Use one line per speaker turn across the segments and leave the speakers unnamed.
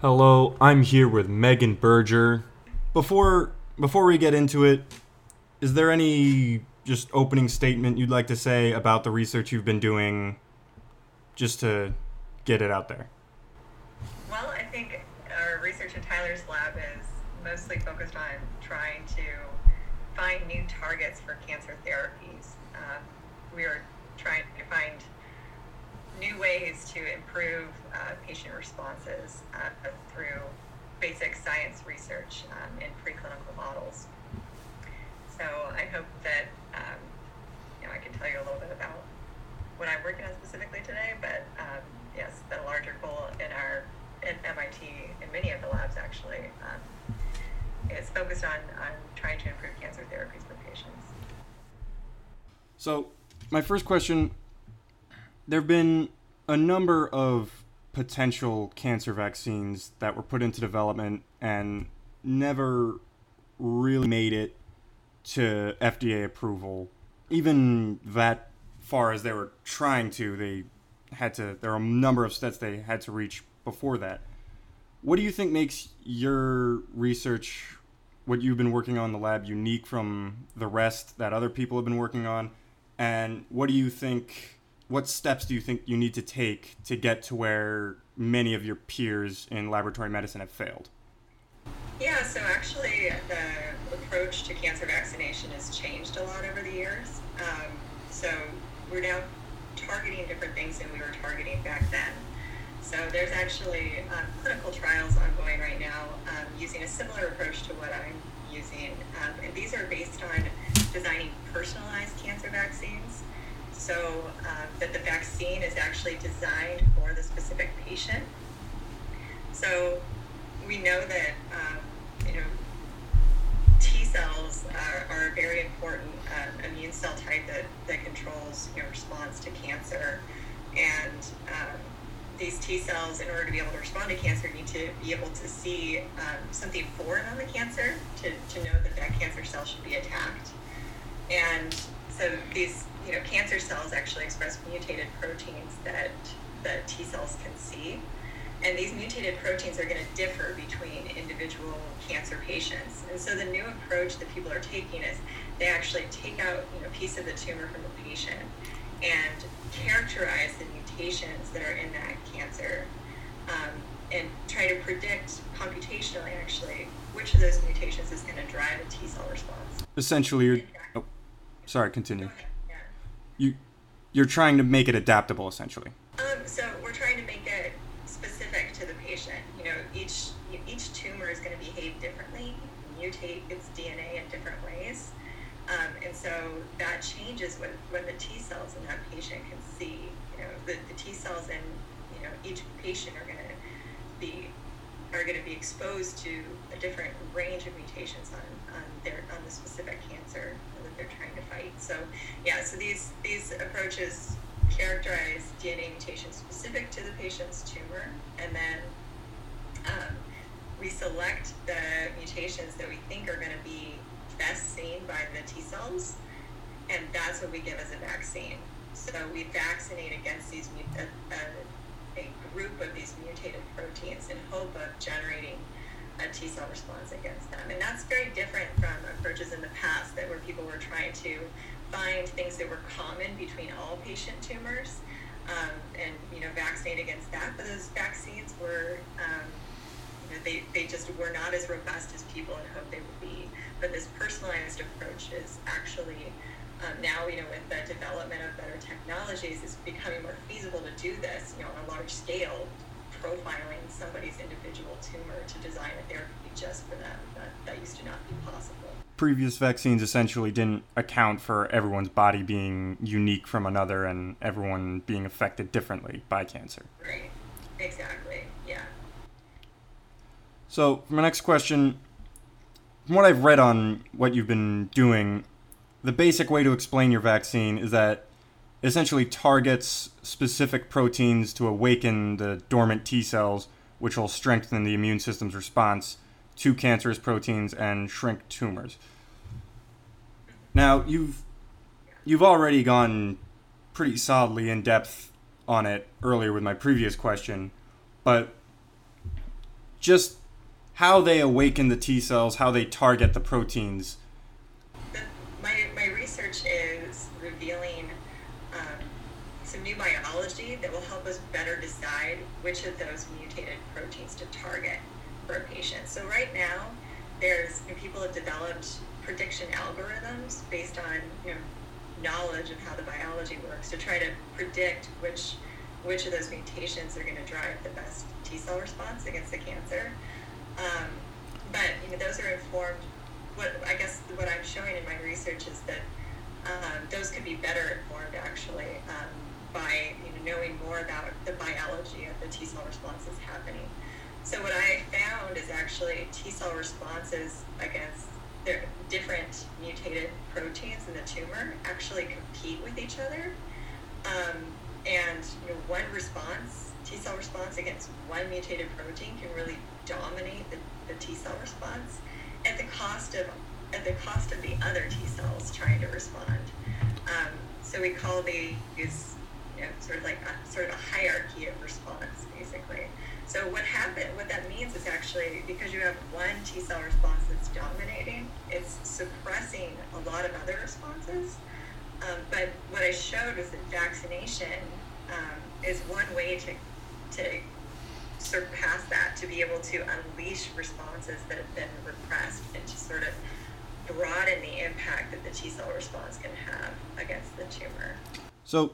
Hello, I'm here with Megan Burger. Before before we get into it, is there any just opening statement you'd like to say about the research you've been doing just to get it out there?
Well, I think our research in Tyler's lab is mostly focused on trying to find new targets for cancer therapies. Um, we are trying to find new ways to improve uh, patient responses uh, through basic science research um, in preclinical models. So I hope that um, you know I can tell you a little bit about what I'm working on specifically today. But um, yes, the larger goal in our in MIT in many of the labs actually um, is focused on on trying to improve cancer therapies for patients.
So my first question there have been a number of potential cancer vaccines that were put into development and never really made it to FDA approval. Even that far as they were trying to, they had to, there are a number of steps they had to reach before that. What do you think makes your research, what you've been working on in the lab, unique from the rest that other people have been working on? And what do you think what steps do you think you need to take to get to where many of your peers in laboratory medicine have failed?
Yeah, so actually, the approach to cancer vaccination has changed a lot over the years. Um, so we're now targeting different things than we were targeting back then. So there's actually um, clinical trials ongoing right now um, using a similar approach to what I'm using. Um, and these are based on designing personalized cancer vaccines so uh, that the vaccine is actually designed for the specific patient. So we know that um, you know T cells are, are a very important uh, immune cell type that, that controls your response to cancer, and um, these T cells, in order to be able to respond to cancer, need to be able to see um, something foreign on the cancer to, to know that that cancer cell should be attacked. And so these you know, cancer cells actually express mutated proteins that the T cells can see. And these mutated proteins are going to differ between individual cancer patients. And so the new approach that people are taking is they actually take out you know, a piece of the tumor from the patient and characterize the mutations that are in that cancer um, and try to predict computationally actually which of those mutations is going to drive a T cell response.
Essentially, you're. Oh, sorry, continue you you're trying to make it adaptable essentially.
Um, so we're trying to make it specific to the patient. You know, each each tumor is going to behave differently, mutate its DNA in different ways, um, and so that changes what, what the T cells in that patient can see. You know, the, the T cells in you know each patient are going to be are going to be exposed to a different range of mutations on, on their on the specific cancer that they're trying to fight. So yeah, so these these approaches characterize DNA mutations specific to the patient's tumor, and then um, we select the mutations that we think are going to be best seen by the T cells, and that's what we give as a vaccine. So we vaccinate against these uh, uh, a group of these mutated proteins in hope of generating a T cell response against them. And that's very different from approaches in the past that where people were trying to find things that were common between all patient tumors um, and you know vaccinate against that. But those vaccines were um, you know, they, they just were not as robust as people had hoped they would be. But this personalized approach is actually um, now, you know, with the development of better technologies, it's becoming more feasible to do this, you know, on a large scale, profiling somebody's individual tumor to design a therapy just for them. That, that used to not be possible.
Previous vaccines essentially didn't account for everyone's body being unique from another and everyone being affected differently by cancer.
Right. Exactly. Yeah.
So, my next question from what I've read on what you've been doing, the basic way to explain your vaccine is that essentially targets specific proteins to awaken the dormant T cells, which will strengthen the immune system's response to cancerous proteins and shrink tumors. Now, you've you've already gone pretty solidly in depth on it earlier with my previous question, but just how they awaken the T cells, how they target the proteins.
The, my, my research is revealing um, some new biology that will help us better decide which of those mutated proteins to target for a patient. So right now, there's people have developed prediction algorithms based on you know, knowledge of how the biology works to try to predict which which of those mutations are going to drive the best T cell response against the cancer. Um, but you know, those are informed. What I guess what I'm showing in my research is that um, those could be better informed actually um, by you know, knowing more about the biology of the T cell responses happening. So what I found actually T cell responses against their different mutated proteins in the tumor actually compete with each other. Um, and you know, one response, T cell response against one mutated protein can really dominate the, the T cell response at the cost of at the cost of the other T cells trying to respond. Um, so we call these you know, sort of like a, sort of hierarchy of response, basically. So what happened, what that means is actually because you have one T cell response that's dominating, it's suppressing a lot of other responses. Um, but what I showed was that vaccination um, is one way to to surpass that, to be able to unleash responses that have been repressed, and to sort of broaden the impact that the T cell response can have against the tumor.
So,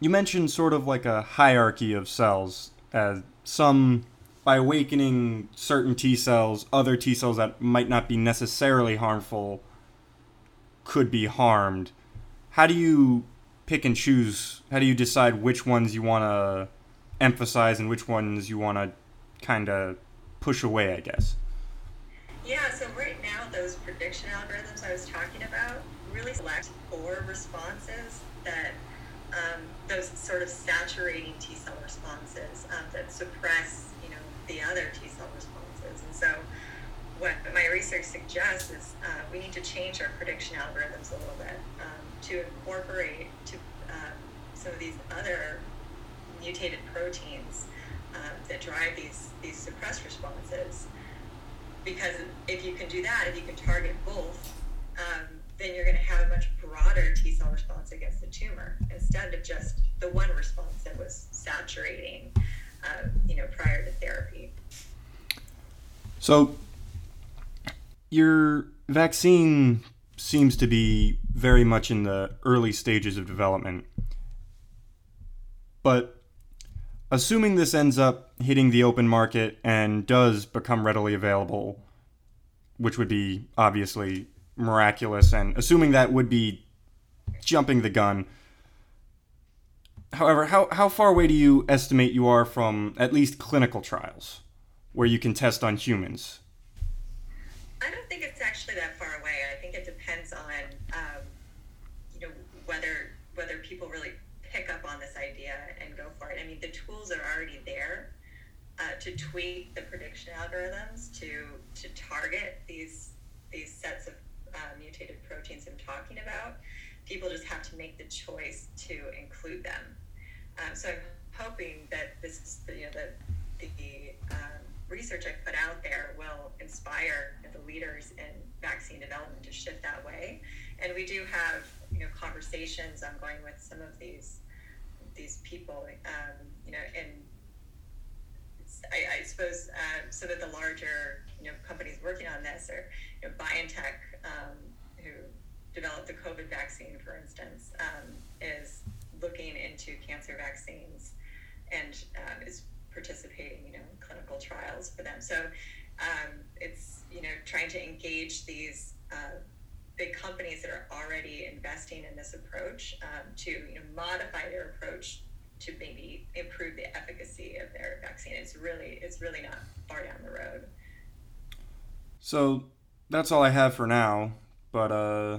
you mentioned sort of like a hierarchy of cells as some by awakening certain T cells, other T cells that might not be necessarily harmful could be harmed. How do you pick and choose? How do you decide which ones you want to emphasize and which ones you want to kind of push away, I guess?
Yeah, so right now, those prediction algorithms I was talking about really select for responses that um, those sort of saturating T cell responses um, that suppress, you know, the other T cell responses. And so, what my research suggests is uh, we need to change our prediction algorithms a little bit um, to incorporate to um, some of these other mutated proteins um, that drive these these suppressed responses. Because if you can do that, if you can target both, just the one response that was saturating, uh, you know, prior to therapy.
So, your vaccine seems to be very much in the early stages of development. But assuming this ends up hitting the open market and does become readily available, which would be obviously miraculous, and assuming that would be jumping the gun. However, how, how far away do you estimate you are from at least clinical trials where you can test on humans?
I don't think it's actually that far away. I think it depends on, um, you know, whether whether people really pick up on this idea and go for it. I mean, the tools are already there uh, to tweak the prediction algorithms to to target these these sets of uh, mutated proteins I'm talking about. People just have to make the choice to include them. Um, so I'm hoping that this is the, you know the the um, research I put out there will inspire the leaders in vaccine development to shift that way. And we do have you know conversations ongoing with some of these these people, um, you know, and I, I suppose uh, some of the larger you know companies working on this are you know, BioNTech, um, who developed the COVID vaccine, for instance, um, is looking into cancer vaccines and um, is participating, you know, in clinical trials for them. So um, it's you know trying to engage these uh, big companies that are already investing in this approach um, to you know modify their approach to maybe improve the efficacy of their vaccine. It's really it's really not far down the road.
So that's all I have for now. But uh,